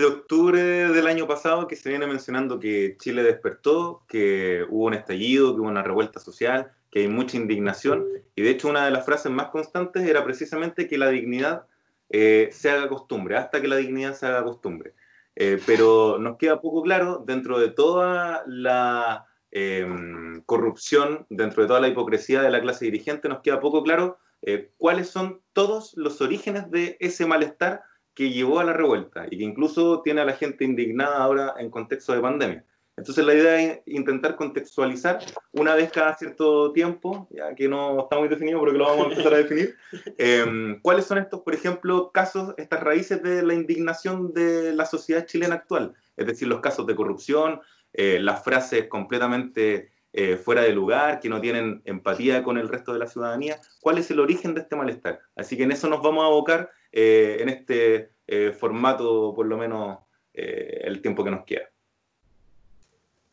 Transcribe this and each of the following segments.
desde octubre del año pasado que se viene mencionando que Chile despertó, que hubo un estallido, que hubo una revuelta social, que hay mucha indignación, y de hecho una de las frases más constantes era precisamente que la dignidad eh, se haga costumbre, hasta que la dignidad se haga costumbre. Eh, pero nos queda poco claro dentro de toda la em, corrupción, dentro de toda la hipocresía de la clase dirigente, nos queda poco claro eh, cuáles son todos los orígenes de ese malestar que llevó a la revuelta y que incluso tiene a la gente indignada ahora en contexto de pandemia. Entonces la idea es intentar contextualizar una vez cada cierto tiempo, ya que no está muy definido, pero que lo vamos a empezar a definir, em, cuáles son estos, por ejemplo, casos, estas raíces de la indignación de la sociedad chilena actual, es decir, los casos de corrupción, eh, las frases completamente eh, fuera de lugar, que no tienen empatía con el resto de la ciudadanía, cuál es el origen de este malestar. Así que en eso nos vamos a abocar eh, en este eh, formato, por lo menos el tiempo que nos queda.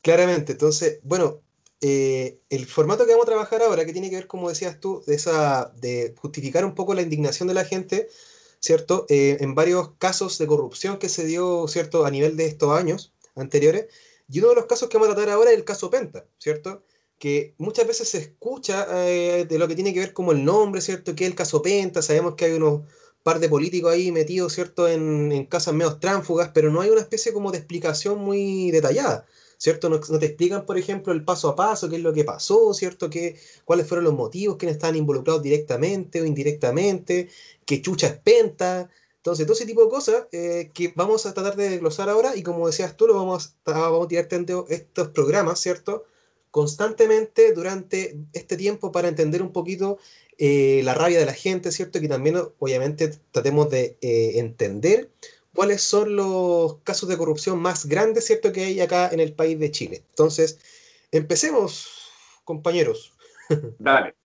Claramente, entonces, bueno, el formato que vamos a trabajar ahora, que tiene que ver, como decías tú, de, esa, de justificar un poco la indignación de la gente, ¿cierto? en varios casos de corrupción que se dio, ¿cierto?, a nivel de estos años anteriores, y uno de los casos que vamos a tratar ahora es el caso Penta, ¿cierto? Que muchas veces se escucha eh, de lo que tiene que ver como el nombre, ¿cierto? Que es el caso Penta, sabemos que hay unos par de políticos ahí metidos, ¿cierto? En, en casas medio tránfugas, pero no hay una especie como de explicación muy detallada. ¿cierto? No, te explican, por ejemplo, el paso a paso, qué es lo que pasó, ¿cierto? ¿Qué, cuáles fueron los motivos, quiénes estaban involucrados directamente o indirectamente, qué chucha es penta, entonces, todo ese tipo de cosas eh, que vamos a tratar de desglosar ahora y como decías tú, lo vamos a, vamos a tirar estos programas, ¿cierto? Constantemente durante este tiempo para entender un poquito eh, la rabia de la gente, ¿cierto? Que también, obviamente, tratemos de eh, entender cuáles son los casos de corrupción más grandes, ¿cierto? Que hay acá en el país de Chile. Entonces, empecemos, compañeros. Dale.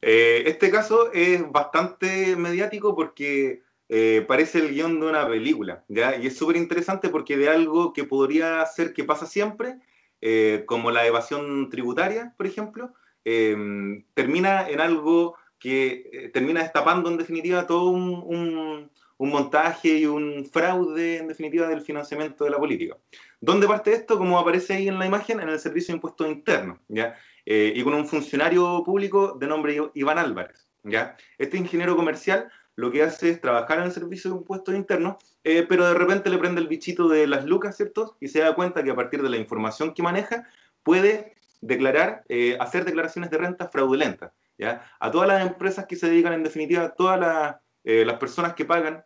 este caso es bastante mediático porque eh, parece el guion de una película, ¿ya? Y es súper interesante porque de algo que podría ser que pasa siempre, eh, como la evasión tributaria, por ejemplo, em, termina en algo que eh, termina destapando en definitiva todo un, un, montaje y un fraude en definitiva del financiamiento de la política. ¿Dónde parte esto? Como aparece ahí en la imagen, en el Servicio de Impuestos Internos, ¿ya? y con un funcionario público de nombre Iván Álvarez, ¿ya? Este ingeniero comercial lo que hace es trabajar en el servicio de impuestos internos, eh, pero de repente le prende el bichito de las lucas, ¿cierto? Y se da cuenta que a partir de la información que maneja puede declarar, eh, hacer declaraciones de renta fraudulentas, ¿ya? A todas las empresas que se dedican, en definitiva, a todas eh, las, personas que pagan,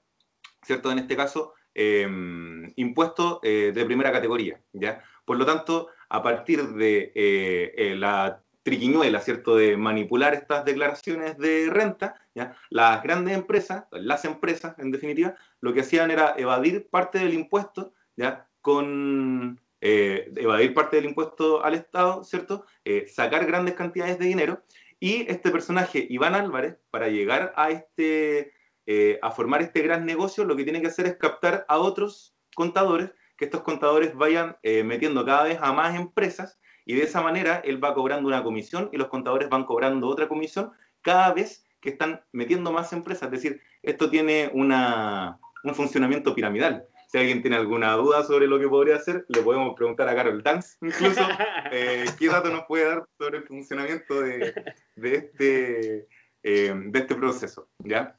¿cierto? En este caso, em, impuestos de primera categoría, ¿ya? Por lo tanto, a partir de la triquiñuela, ¿cierto?, de manipular estas declaraciones de renta, las grandes empresas, las empresas en definitiva, lo que hacían era evadir parte del impuesto, ¿ya? con eh, evadir parte del impuesto al Estado, ¿cierto? Eh, sacar grandes cantidades de dinero. Y este personaje, Iván Álvarez, para llegar a, este, eh, a formar este gran negocio, lo que tiene que hacer es captar a otros contadores, que estos contadores vayan metiendo cada vez a más empresas y de esa manera él va cobrando una comisión y los contadores van cobrando otra comisión cada vez que están metiendo más empresas. Es decir, esto tiene una, un funcionamiento piramidal. Si alguien tiene alguna duda sobre lo que podría hacer, le podemos preguntar a Carol Dance, incluso, eh, qué dato nos puede dar sobre el funcionamiento de, de este, eh, de este proceso. ¿ya?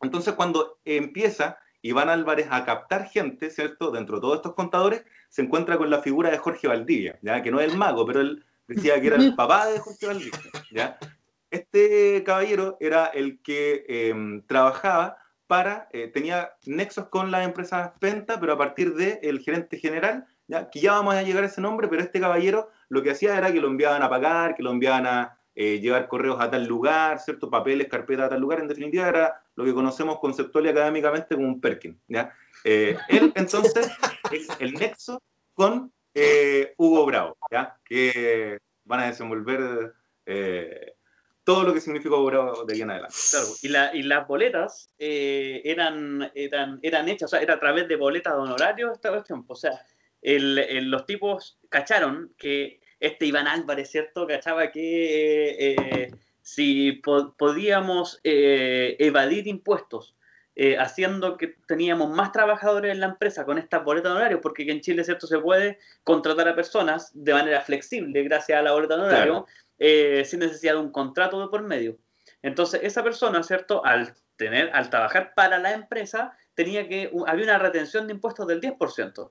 Entonces, cuando empieza Iván Álvarez a captar gente, ¿cierto? Dentro de todos estos contadores, se encuentra con la figura de Jorge Valdivia, ¿ya? Que no es el mago, pero él decía que era el papá de Jorge Valdivia, ¿ya? Este caballero era el que em, trabajaba para, eh, tenía nexos con la empresa Penta, pero a partir del gerente general, ¿ya? que ya vamos a llegar a ese nombre, pero este caballero lo que hacía era que lo enviaban a pagar, que lo enviaban a eh, llevar correos a tal lugar, ciertos papeles, carpetas a tal lugar, en definitiva era lo que conocemos conceptual y académicamente como un Perkin. ¿ya? Eh, él entonces es el nexo con eh, Hugo Bravo, ¿ya? que van a desenvolver todo lo que significa Hugo Bravo de aquí en adelante. y, la, y las boletas eran, eran, eran hechas, o sea, era a través de boletas de honorarios esta cuestión. O sea, el, los tipos cacharon que este Iván Álvarez, ¿cierto? Cachaba que eh, si podíamos eh, evadir impuestos eh, haciendo que teníamos más trabajadores en la empresa con estas boletas de horario, porque en Chile, ¿cierto? Se puede contratar a personas de manera flexible gracias a la boleta de horario, eh, sin necesidad de un contrato de por medio. Entonces, esa persona, ¿cierto? Al tener, al trabajar para la empresa, tenía que, había una retención de impuestos del 10%.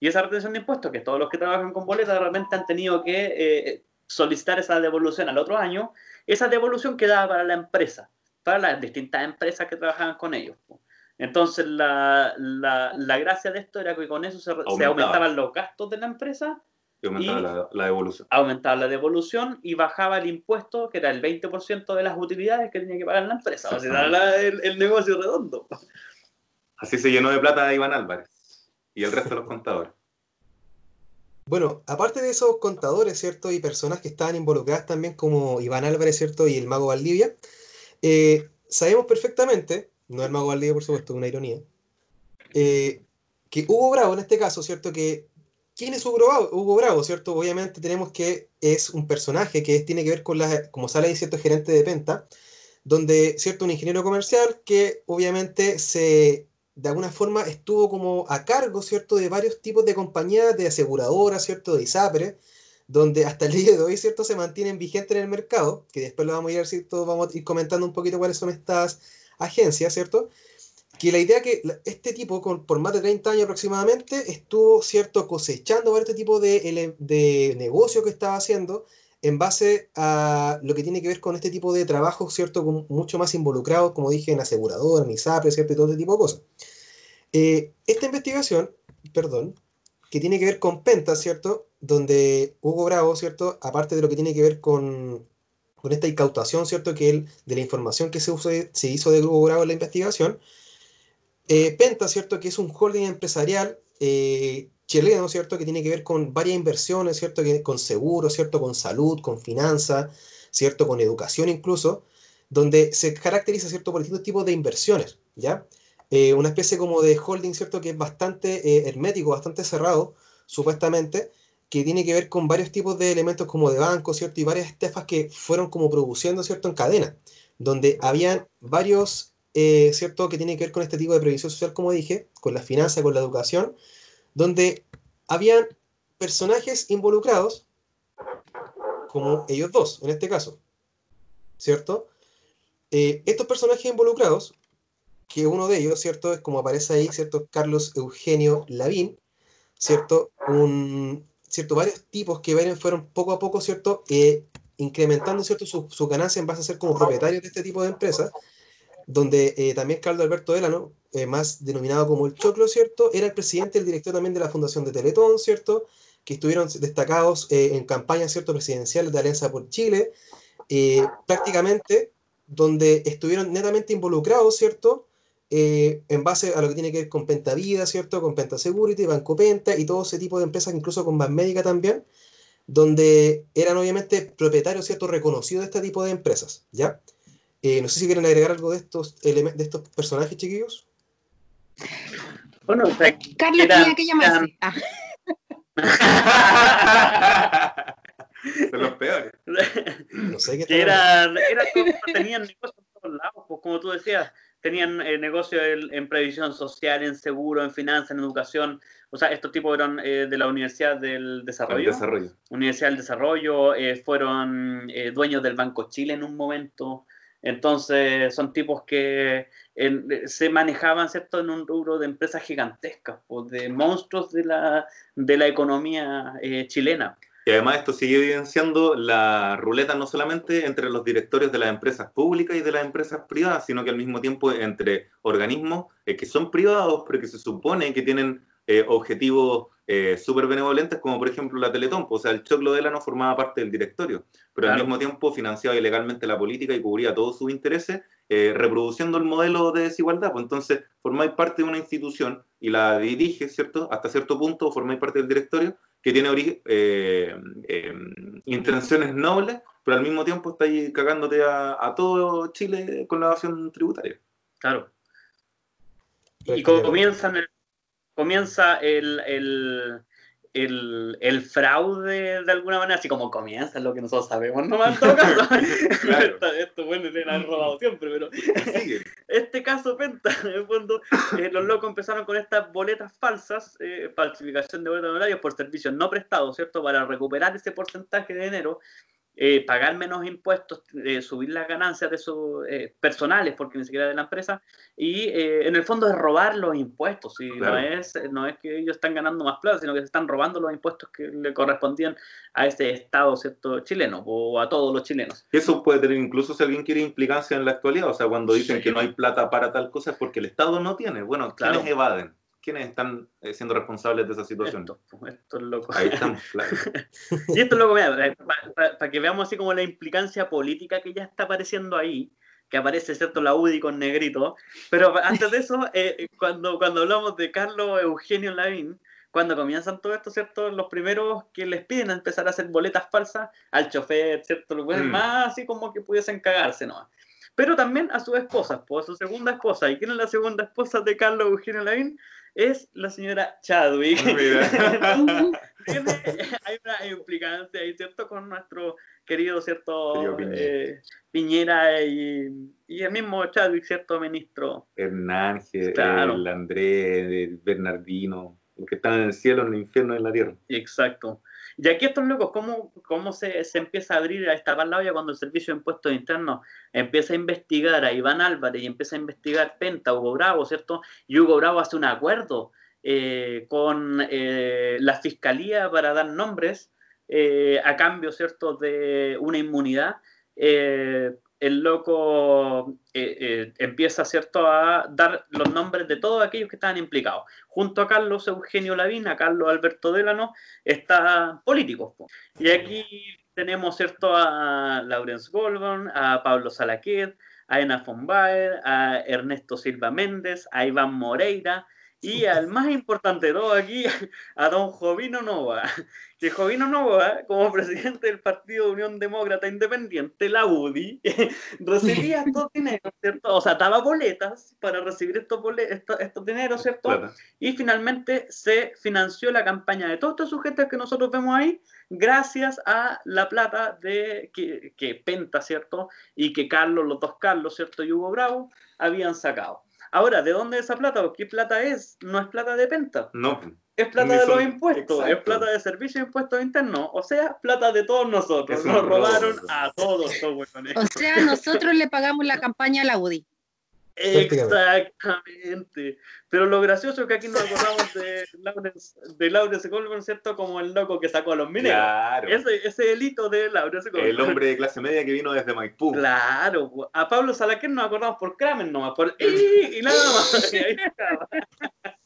Y esa retención de impuestos, que todos los que trabajan con boletas realmente han tenido que eh, solicitar esa devolución al otro año, esa devolución quedaba para la empresa, para las distintas empresas que trabajaban con ellos. Entonces, la, la, gracia de esto era que con eso se, aumentaban los gastos de la empresa. Y aumentaba la, devolución. Aumentaba la devolución y bajaba el impuesto, que era el 20% de las utilidades que tenía que pagar la empresa. O sea, el, el negocio redondo. Así se llenó de plata Iván Álvarez y el resto de los contadores. Bueno, aparte de esos contadores, ¿cierto? Y personas que estaban involucradas también como Iván Álvarez, ¿cierto? Y el mago Valdivia, eh, sabemos perfectamente, no el mago Valdivia, por supuesto, una ironía, eh, que Hugo Bravo, en este caso, ¿cierto? Que, ¿Quién es Hugo Bravo? Hugo Bravo, ¿cierto? Obviamente tenemos que es un personaje que tiene que ver con la, como sale ahí, ¿cierto? Gerente de Penta, donde, ¿cierto? Un ingeniero comercial que obviamente se de alguna forma estuvo como a cargo, ¿cierto?, de varios tipos de compañías, de aseguradoras, ¿cierto?, de ISAPRE, donde hasta el día de hoy, ¿cierto?, se mantienen vigentes en el mercado, que después lo vamos a ir, ¿cierto?, vamos a ir comentando un poquito cuáles son estas agencias, ¿cierto?, que la idea que este tipo, con, por más de 30 años aproximadamente, estuvo, ¿cierto?, cosechando este tipo de, de negocio que estaba haciendo en base a lo que tiene que ver con este tipo de trabajo, ¿cierto? mucho más involucrados, como dije, en asegurador, en ISAPRE, ¿cierto? Y todo este tipo de cosas. Eh, esta investigación, perdón, que tiene que ver con Penta, ¿cierto? Donde Hugo Bravo, ¿cierto? Aparte de lo que tiene que ver con, con esta incautación, ¿cierto? Que él, de la información que se, se hizo de Hugo Bravo en la investigación, eh, Penta, ¿cierto? Que es un holding empresarial eh, chileno, ¿cierto? Que tiene que ver con varias inversiones, ¿cierto? Que, con seguro, ¿cierto? Con salud, con finanzas, ¿cierto? Con educación incluso, donde se caracteriza, ¿cierto? Por distintos tipos de inversiones, ¿ya? Eh, una especie como de holding, ¿cierto? Que es bastante hermético, bastante cerrado, supuestamente, que tiene que ver con varios tipos de elementos como de banco, ¿cierto? Y varias estafas que fueron como produciendo, ¿cierto? En cadena, donde habían varios, eh, ¿cierto? Que tienen que ver con este tipo de previsión social, como dije, con la finanza, con la educación, donde habían personajes involucrados, como ellos dos, en este caso, ¿cierto? Eh, estos personajes involucrados, que uno de ellos, ¿cierto? Es como aparece ahí, ¿cierto? Carlos Eugenio Lavín, ¿cierto? Un, ¿cierto? Varios tipos que fueron poco a poco, ¿cierto? Eh, incrementando, ¿cierto? Su, su, ganancia en base a ser como propietarios de este tipo de empresas, donde eh, también Carlos Alberto Delano, eh, más denominado como el Choclo, ¿cierto? Era el presidente, el director también de la Fundación de Teletón, ¿cierto? Que estuvieron destacados eh, en campañas, ¿cierto? Presidenciales de Alianza por Chile, prácticamente donde estuvieron netamente involucrados, ¿cierto? en base a lo que tiene que ver con Penta Vida, ¿cierto? Con Penta Security, Banco Penta y todo ese tipo de empresas, incluso con Banmédica también, donde eran obviamente propietarios, ¿cierto? Reconocidos de este tipo de empresas, ¿ya? Eh, no sé si quieren agregar algo de estos, de estos personajes, chiquillos. Bueno, Carlos tenía que llamarse. Ah. Son los peores. No sé qué eran, eran, tenían negocios en todos lados, pues, como tú decías, tenían eh, negocios en, previsión social, en seguro, en finanzas, en educación. O sea, estos tipos eran eh, de la Universidad del Desarrollo. desarrollo. Universidad del Desarrollo, fueron dueños del Banco Chile en un momento. Entonces, son tipos que se manejaban, ¿cierto?, en un rubro de empresas gigantescas, pues, de monstruos de la, de la economía eh, chilena. Y además esto sigue evidenciando la ruleta no solamente entre los directores de las empresas públicas y de las empresas privadas, sino que al mismo tiempo entre organismos eh, que son privados, pero que se supone que tienen eh, objetivos eh, súper benevolentes, como por ejemplo la Teletón. Pues, o sea, el Choclo de no formaba parte del directorio, pero al mismo tiempo financiaba ilegalmente la política y cubría todos sus intereses, eh, reproduciendo el modelo de desigualdad. Pues entonces, formáis parte de una institución y la dirige, ¿cierto? Hasta cierto punto formáis parte del directorio que tiene eh, intenciones nobles, pero al mismo tiempo estáis cagándote a, a todo Chile con la evasión tributaria. Claro. Y comienzan el comienza el, el, el, fraude de alguna manera, así como comienza lo que nosotros sabemos, no en todo caso. esto, esto, bueno, le han robado siempre, pero este caso Penta, en el fondo, eh, los locos empezaron con estas boletas falsas, eh, falsificación de boletas horarios por servicios no prestados, ¿cierto? Para recuperar ese porcentaje de dinero eh, pagar menos impuestos, eh, subir las ganancias de sus eh, personales, porque ni siquiera de la empresa, y en el fondo es robar los impuestos, y no, es, no es que ellos están ganando más plata, sino que se están robando los impuestos que le correspondían a ese Estado ¿cierto? chileno o a todos los chilenos. Eso puede tener incluso si alguien quiere implicancia en la actualidad, o sea, cuando dicen que no hay plata para tal cosa es porque el Estado no tiene, bueno, claro. evaden? ¿Quiénes están eh, siendo responsables de esa situación? Esto, esto es loco. Ahí estamos, claro. y esto es loco, para que veamos así como la implicancia política que ya está apareciendo ahí, que aparece, ¿cierto? La UDI con negrito. Pero antes de eso, eh, cuando, cuando hablamos de Carlos Eugenio Lavín, cuando comienzan todo esto, ¿cierto? Los primeros que les piden empezar a hacer boletas falsas al chofer, ¿cierto? Lo mm. más así como que pudiesen cagarse, ¿no? Pero también a su esposa, pues a su segunda esposa. ¿Y quién es la segunda esposa de Carlos Eugenio Lavín? es la señora Chadwick. Ah, hay una implicancia ahí, ¿cierto? Con nuestro querido, ¿cierto? Eh, Piñera, y, el mismo Chadwick, ¿cierto? Ministro. Hernán, el Andrés, el Bernardino, los que están en el cielo, en el infierno, en la tierra. Exacto. Y aquí estos locos, ¿cómo, cómo se, se, empieza a abrir a esta la olla cuando el Servicio de Impuestos Internos empieza a investigar a Iván Álvarez y empieza a investigar Penta, Hugo Bravo, ¿cierto? Y Hugo Bravo hace un acuerdo eh, con eh, la Fiscalía para dar nombres eh, a cambio, ¿cierto?, de una inmunidad el loco eh, eh, empieza, a dar los nombres de todos aquellos que estaban implicados. Junto a Carlos Eugenio Lavín, a Carlos Alberto Delano, está políticos. Y aquí tenemos, ¿cierto?, a Laurence Goldborn, a Pablo Salaquet, a Ena von Baer, a Ernesto Silva Méndez, a Iván Moreira, y al más importante de todo aquí, a don Jovino Nova, que Jovino Nova, como presidente del Partido de Unión Demócrata Independiente, la UDI, recibía estos dineros, ¿cierto? O sea, daba boletas para recibir estos, estos, dineros, ¿cierto? Y finalmente se financió la campaña de todos estos sujetos que nosotros vemos ahí, gracias a la plata de que, que Penta, ¿cierto? Y que Carlos, los dos Carlos, ¿cierto? Y Hugo Bravo habían sacado. Ahora, ¿de dónde es esa plata? ¿Qué plata es? No es plata de penta. No. Es plata de los impuestos, es plata de servicios de impuestos internos, o sea, plata de todos nosotros. Nos robaron a todos O sea, nosotros le pagamos la campaña a la UDI. Exactamente. Pero lo gracioso es que aquí nos acordamos de Laurence, de Laurence Goldberg, ¿cierto? Como el loco que sacó a los mineros. Claro. Ese, ese delito de Laurence Goldberg. El hombre de clase media que vino desde Maipú. Claro. A Pablo Salaquén nos acordamos por Kramer nomás, por y, y nada más.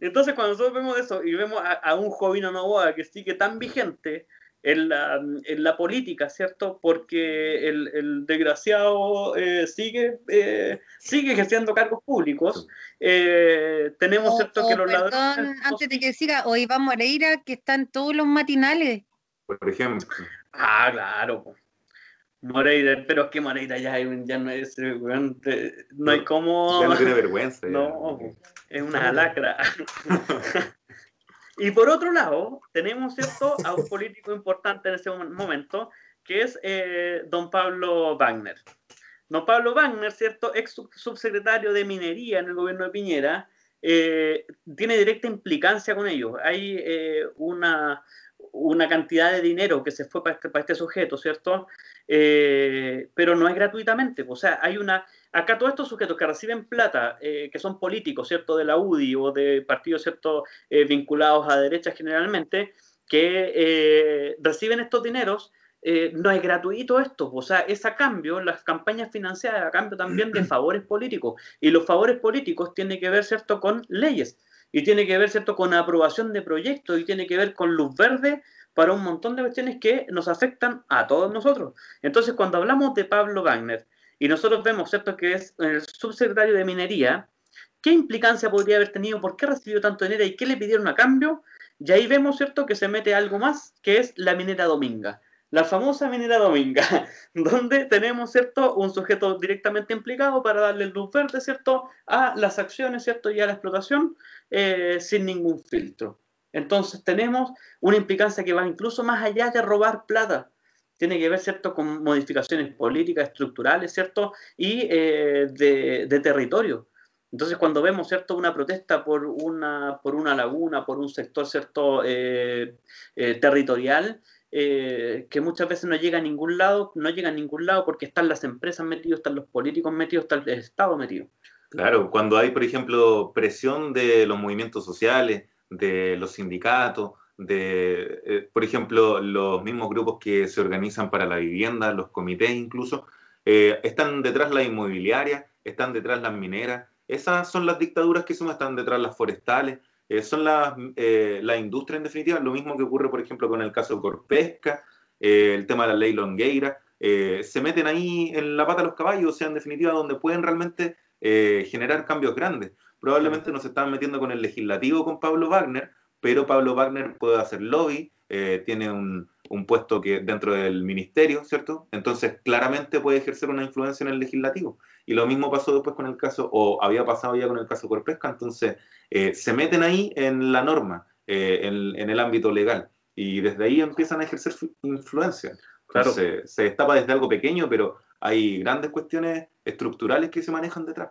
Entonces, cuando nosotros vemos eso y vemos a, a un Jovino Novoa que sigue tan vigente, en la, en la política, ¿cierto? Porque el, el desgraciado eh, sigue, eh, sigue ejerciendo cargos públicos. Eh, tenemos, ¿cierto? que los perdón, Antes de que siga, o Iván Moreira, que están todos los matinales. Por ejemplo. Ah, claro. Moreira, pero es que Moreira ya, ya no es, no hay como... Ya no tiene vergüenza. No, es una lacra. Y por otro lado, tenemos ¿cierto? a un político importante en ese momento, que es eh, don Pablo Wagner. Don Pablo Wagner, ¿cierto? ex subsecretario de Minería en el gobierno de Piñera, eh, tiene directa implicancia con ellos. Hay eh, una, una cantidad de dinero que se fue para este, para este sujeto, ¿cierto? pero no es gratuitamente. O sea, hay una acá todos estos sujetos que reciben plata, eh, que son políticos, ¿cierto? De la UDI o de partidos, ¿cierto? Eh, vinculados a derecha generalmente, que eh, reciben estos dineros, no es gratuito esto, o sea, es a cambio, las campañas financiadas a cambio también de favores políticos. Y los favores políticos tienen que ver, ¿cierto?, con leyes. Y tiene que ver, ¿cierto?, con aprobación de proyectos y tiene que ver con luz verde para un montón de cuestiones que nos afectan a todos nosotros. Entonces, cuando hablamos de Pablo Wagner, y nosotros vemos, ¿cierto?, que es el subsecretario de Minería, ¿qué implicancia podría haber tenido? ¿Por qué recibió tanto dinero y qué le pidieron a cambio? Y ahí vemos, ¿cierto?, que se mete algo más, que es la minera dominga. La famosa minera dominga, donde tenemos, ¿cierto?, un sujeto directamente implicado para darle luz verde, ¿cierto?, a las acciones, ¿cierto?, y a la explotación eh, sin ningún filtro. Entonces tenemos una implicancia que va incluso más allá de robar plata. Tiene que ver, ¿cierto?, con modificaciones políticas, estructurales, ¿cierto?, y eh, de, territorio. Entonces, cuando vemos, ¿cierto?, una protesta por una, por una laguna, por un sector, ¿cierto?, eh, eh, territorial, que muchas veces no llega a ningún lado, no llega a ningún lado porque están las empresas metidas, están los políticos metidos, está el Estado metido. Claro, cuando hay, por ejemplo, presión de los movimientos sociales, de los sindicatos, de, eh, por ejemplo, los mismos grupos que se organizan para la vivienda, los comités incluso, eh, están detrás las inmobiliarias, están detrás las mineras, esas son las dictaduras que son, están detrás las forestales, eh, son las la industria en definitiva, lo mismo que ocurre, por ejemplo, con el caso Corpesca, el tema de la ley Longueira, se meten ahí en la pata de los caballos, o sea, en definitiva, donde pueden realmente generar cambios grandes. Probablemente nos están metiendo con el legislativo con Pablo Wagner, pero Pablo Wagner puede hacer lobby, eh, tiene un, puesto que dentro del ministerio, ¿cierto? Entonces, claramente puede ejercer una influencia en el legislativo. Y lo mismo pasó después con el caso, o había pasado ya con el caso Corpesca, entonces eh, se meten ahí en la norma, eh, en, el ámbito legal, y desde ahí empiezan a ejercer influencia. Claro. se destapa desde algo pequeño, pero hay grandes cuestiones estructurales que se manejan detrás.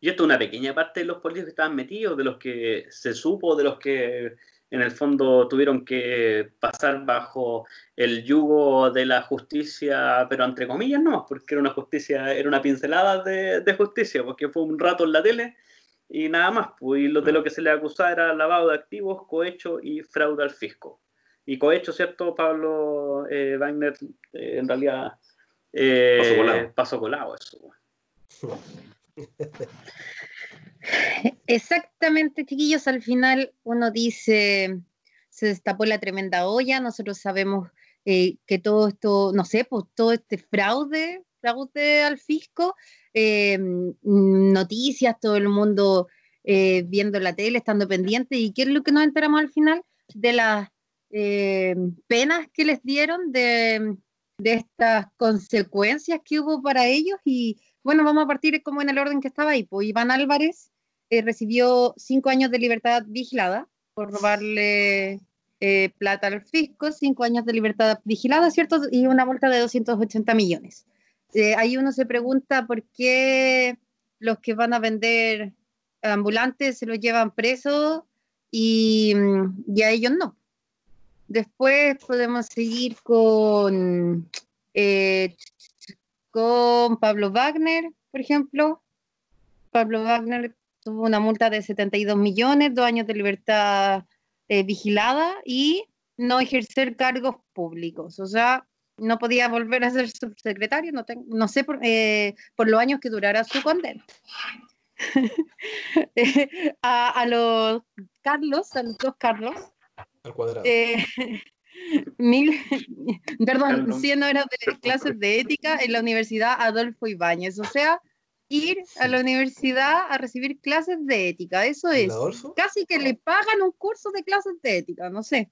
Y esto es una pequeña parte de los políticos que estaban metidos, de los que se supo, de los que en el fondo tuvieron que pasar bajo el yugo de la justicia, pero entre comillas no, porque era una justicia, era una pincelada de, justicia, porque fue un rato en la tele y nada más. Pues, y lo de lo que se le acusaba era lavado de activos, cohecho y fraude al fisco. Y cohecho, ¿cierto, Pablo eh, Wagner? Eh, en realidad, eh. Paso colado, eso. Exactamente, chiquillos, al final uno dice, se destapó la tremenda olla, nosotros sabemos eh, que todo esto, no sé, pues todo este fraude, fraude al fisco, eh, noticias, todo el mundo eh, viendo la tele, estando pendiente, y qué es lo que nos enteramos al final de las penas que les dieron, de, de estas consecuencias que hubo para ellos y bueno, vamos a partir como en el orden que estaba ahí. Pues Iván Álvarez eh, recibió cinco años de libertad vigilada por robarle eh, plata al fisco, cinco años de libertad vigilada, ¿cierto? Y una multa de 280 millones. Eh, ahí uno se pregunta por qué los que van a vender ambulantes se los llevan presos y, y a ellos no. Después podemos seguir con con Pablo Wagner, por ejemplo. Pablo Wagner tuvo una multa de 72 millones, dos años de libertad eh, vigilada y no ejercer cargos públicos. O sea, no podía volver a ser subsecretario, no, no sé por, eh, por, los años que durara su condena. a, los Carlos, a los dos Carlos. Al cuadrado. Eh, Mil, perdón, 100 horas de clases de ética en la Universidad Adolfo Ibáñez. O sea, ir a la universidad a recibir clases de ética. Eso es casi que le pagan un curso de clases de ética, no sé.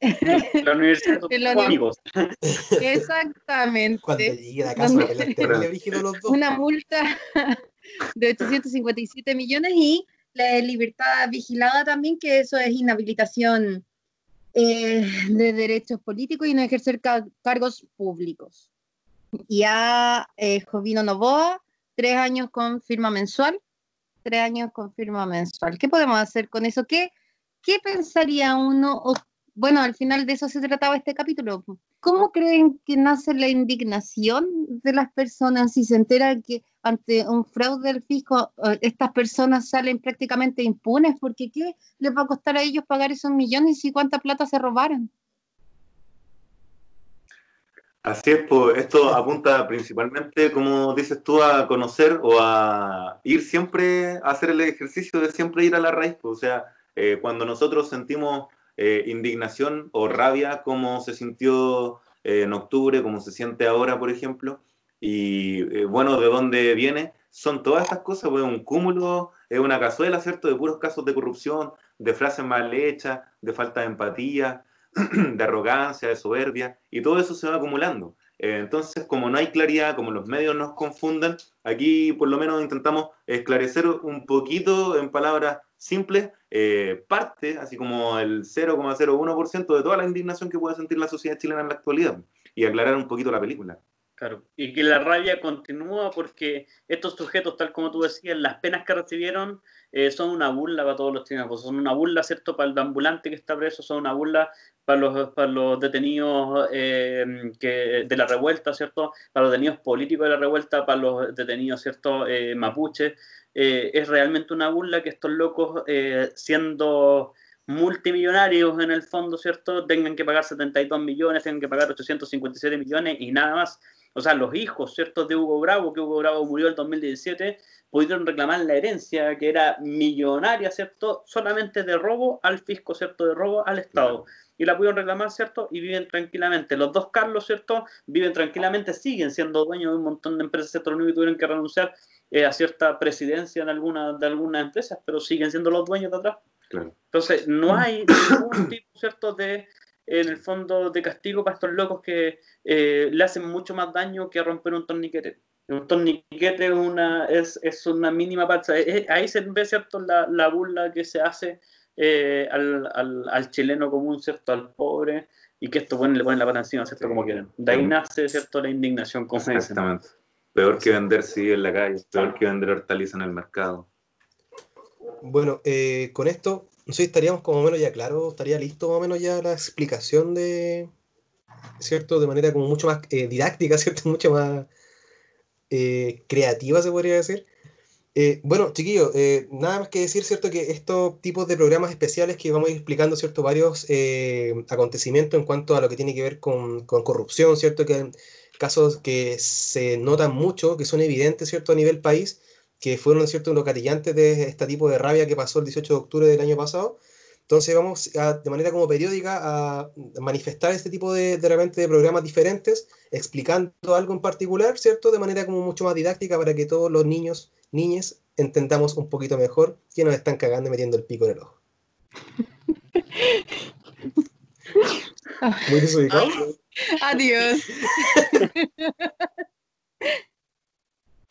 La universidad de amigos. Exactamente. Una multa de 857 millones y la libertad vigilada también, que eso es inhabilitación eh, de derechos políticos y no ejercer cargos públicos. Y a eh, Jovino Novoa, tres años con firma mensual, tres años con firma mensual. ¿Qué podemos hacer con eso? ¿Qué, qué pensaría uno? Bueno, al final de eso se trataba este capítulo. ¿Cómo creen que nace la indignación de las personas si se enteran que ante un fraude del fisco, eh, estas personas salen prácticamente impunes, porque ¿qué les va a costar a ellos pagar esos millones y cuánta plata se robaron? Así es, pues esto apunta principalmente, como dices tú, a conocer o a ir siempre a hacer el ejercicio de siempre ir a la raíz. Pues, o sea, eh, cuando nosotros sentimos eh, indignación o rabia, como se sintió en octubre, como se siente ahora, por ejemplo, y eh, bueno, ¿de dónde viene? Son todas estas cosas, pues un cúmulo, es una cazuela, ¿cierto? De puros casos de corrupción, de frases mal hechas, de falta de empatía, de arrogancia, de soberbia, y todo eso se va acumulando. Eh, entonces, como no hay claridad, como los medios nos confundan, aquí por lo menos intentamos esclarecer un poquito en palabras simples, eh, parte, así como el 0,01% de toda la indignación que puede sentir la sociedad chilena en la actualidad y aclarar un poquito la película. Claro, y que la rabia continúa porque estos sujetos, tal como tú decías, las penas que recibieron eh, son una burla para todos los chilenos, son una burla, ¿cierto?, para el ambulante que está preso, son una burla para los, para los detenidos eh, que, de la revuelta, ¿cierto?, para los detenidos políticos de la revuelta, para los detenidos, ¿cierto?, eh, mapuches. es realmente una burla que estos locos, siendo multimillonarios en el fondo, ¿cierto?, tengan que pagar 72 millones, tengan que pagar 857 millones y nada más o sea, los hijos, ¿cierto?, de Hugo Bravo, que Hugo Bravo murió en 2017, pudieron reclamar la herencia que era millonaria, ¿cierto?, solamente de robo al fisco, ¿cierto?, de robo al Estado. Y la pudieron reclamar, ¿cierto? Y viven tranquilamente. Los dos Carlos, ¿cierto? Viven tranquilamente, siguen siendo dueños de un montón de empresas, ¿cierto? Lo único que tuvieron que renunciar eh, a cierta presidencia en alguna, de algunas empresas, pero siguen siendo los dueños de atrás. Entonces, no hay ningún tipo, ¿cierto?, de en el fondo de castigo para estos locos que eh, le hacen mucho más daño que romper un torniquete. Un torniquete es una, es, es una mínima parte. ahí se ve ¿cierto? La, la burla que se hace eh, al, al, al, chileno común, ¿cierto? al pobre, y que esto bueno, le ponen la pata encima, ¿cierto? como quieren. De ahí nace ¿cierto? la indignación. Como Exactamente. Peor que vender sí en la calle, peor que vender hortalizas en el mercado. Bueno, eh, con esto no si estaríamos como menos ya claro, estaría listo más o menos ya la explicación de, ¿cierto? De manera como mucho más eh, didáctica, ¿cierto? Mucho más eh, creativa, se podría decir. Eh, bueno, chiquillos, nada más que decir, ¿cierto? Que estos tipos de programas especiales que vamos a ir explicando, ¿cierto? Varios acontecimientos en cuanto a lo que tiene que ver con, con corrupción, ¿cierto? Que casos que se notan mucho, que son evidentes, ¿cierto? A nivel país que fueron ¿cierto? los gatillantes de este tipo de rabia que pasó el 18 de octubre del año pasado. Entonces vamos de manera como periódica a manifestar este tipo de, de, repente, de programas diferentes, explicando algo en particular, ¿cierto? De manera como mucho más didáctica para que todos los niños, niñas, entendamos un poquito mejor que nos están cagando y metiendo el pico en el ojo. Muy desubicado. Adiós.